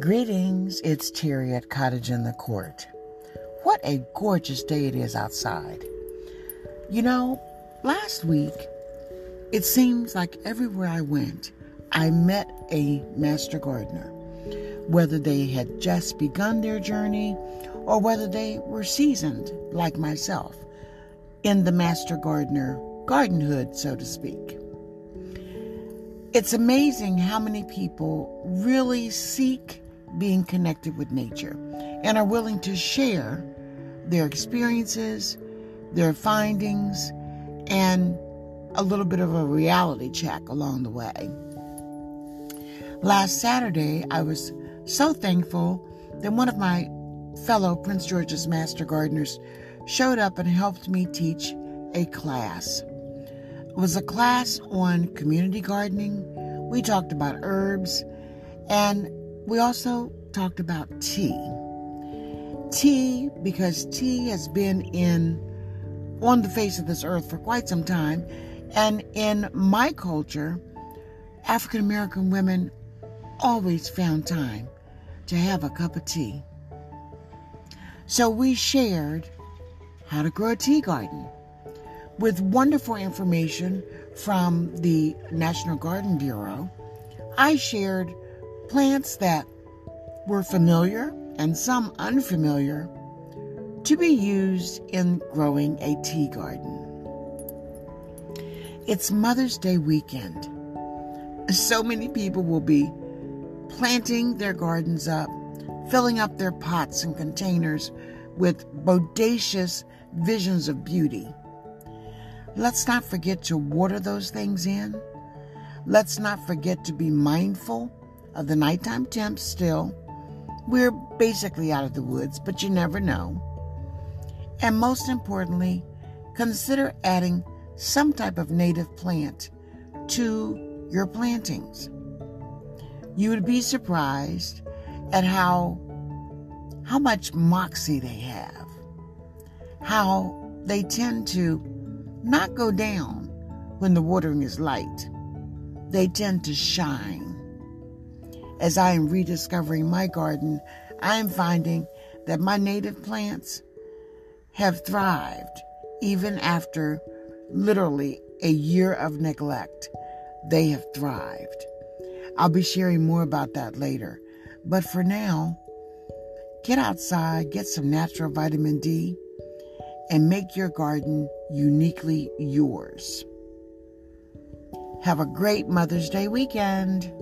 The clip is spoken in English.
Greetings, it's Terry at Cottage in the Court. What a gorgeous day it is outside. You know, last week, it seems like everywhere I went, I met a master gardener. Whether they had just begun their journey or whether they were seasoned, like myself, in the master gardener gardenhood, so to speak. It's amazing how many people really seek being connected with nature and are willing to share their experiences, their findings, and a little bit of a reality check along the way. Last Saturday, I was so thankful that one of my fellow Prince George's Master Gardeners showed up and helped me teach a class. It was a class on community gardening. We talked about herbs and we also talked about tea. Tea, because tea has been in on the face of this earth for quite some time. And in my culture, African American women always found time to have a cup of tea. So we shared how to grow a tea garden with wonderful information from the National Garden Bureau, I shared plants that were familiar and some unfamiliar to be used in growing a tea garden. It's Mother's Day weekend. So many people will be planting their gardens up, filling up their pots and containers with bodacious visions of beauty Let's not forget to water those things in. Let's not forget to be mindful of the nighttime temps still. We're basically out of the woods, but you never know. And most importantly, consider adding some type of native plant to your plantings. You would be surprised at how how much moxie they have. How they tend to not go down when the watering is light. They tend to shine. As I am rediscovering my garden, I am finding that my native plants have thrived even after literally a year of neglect. They have thrived. I'll be sharing more about that later. But for now, get outside, get some natural vitamin D, and make your garden uniquely yours. Have a great Mother's Day weekend.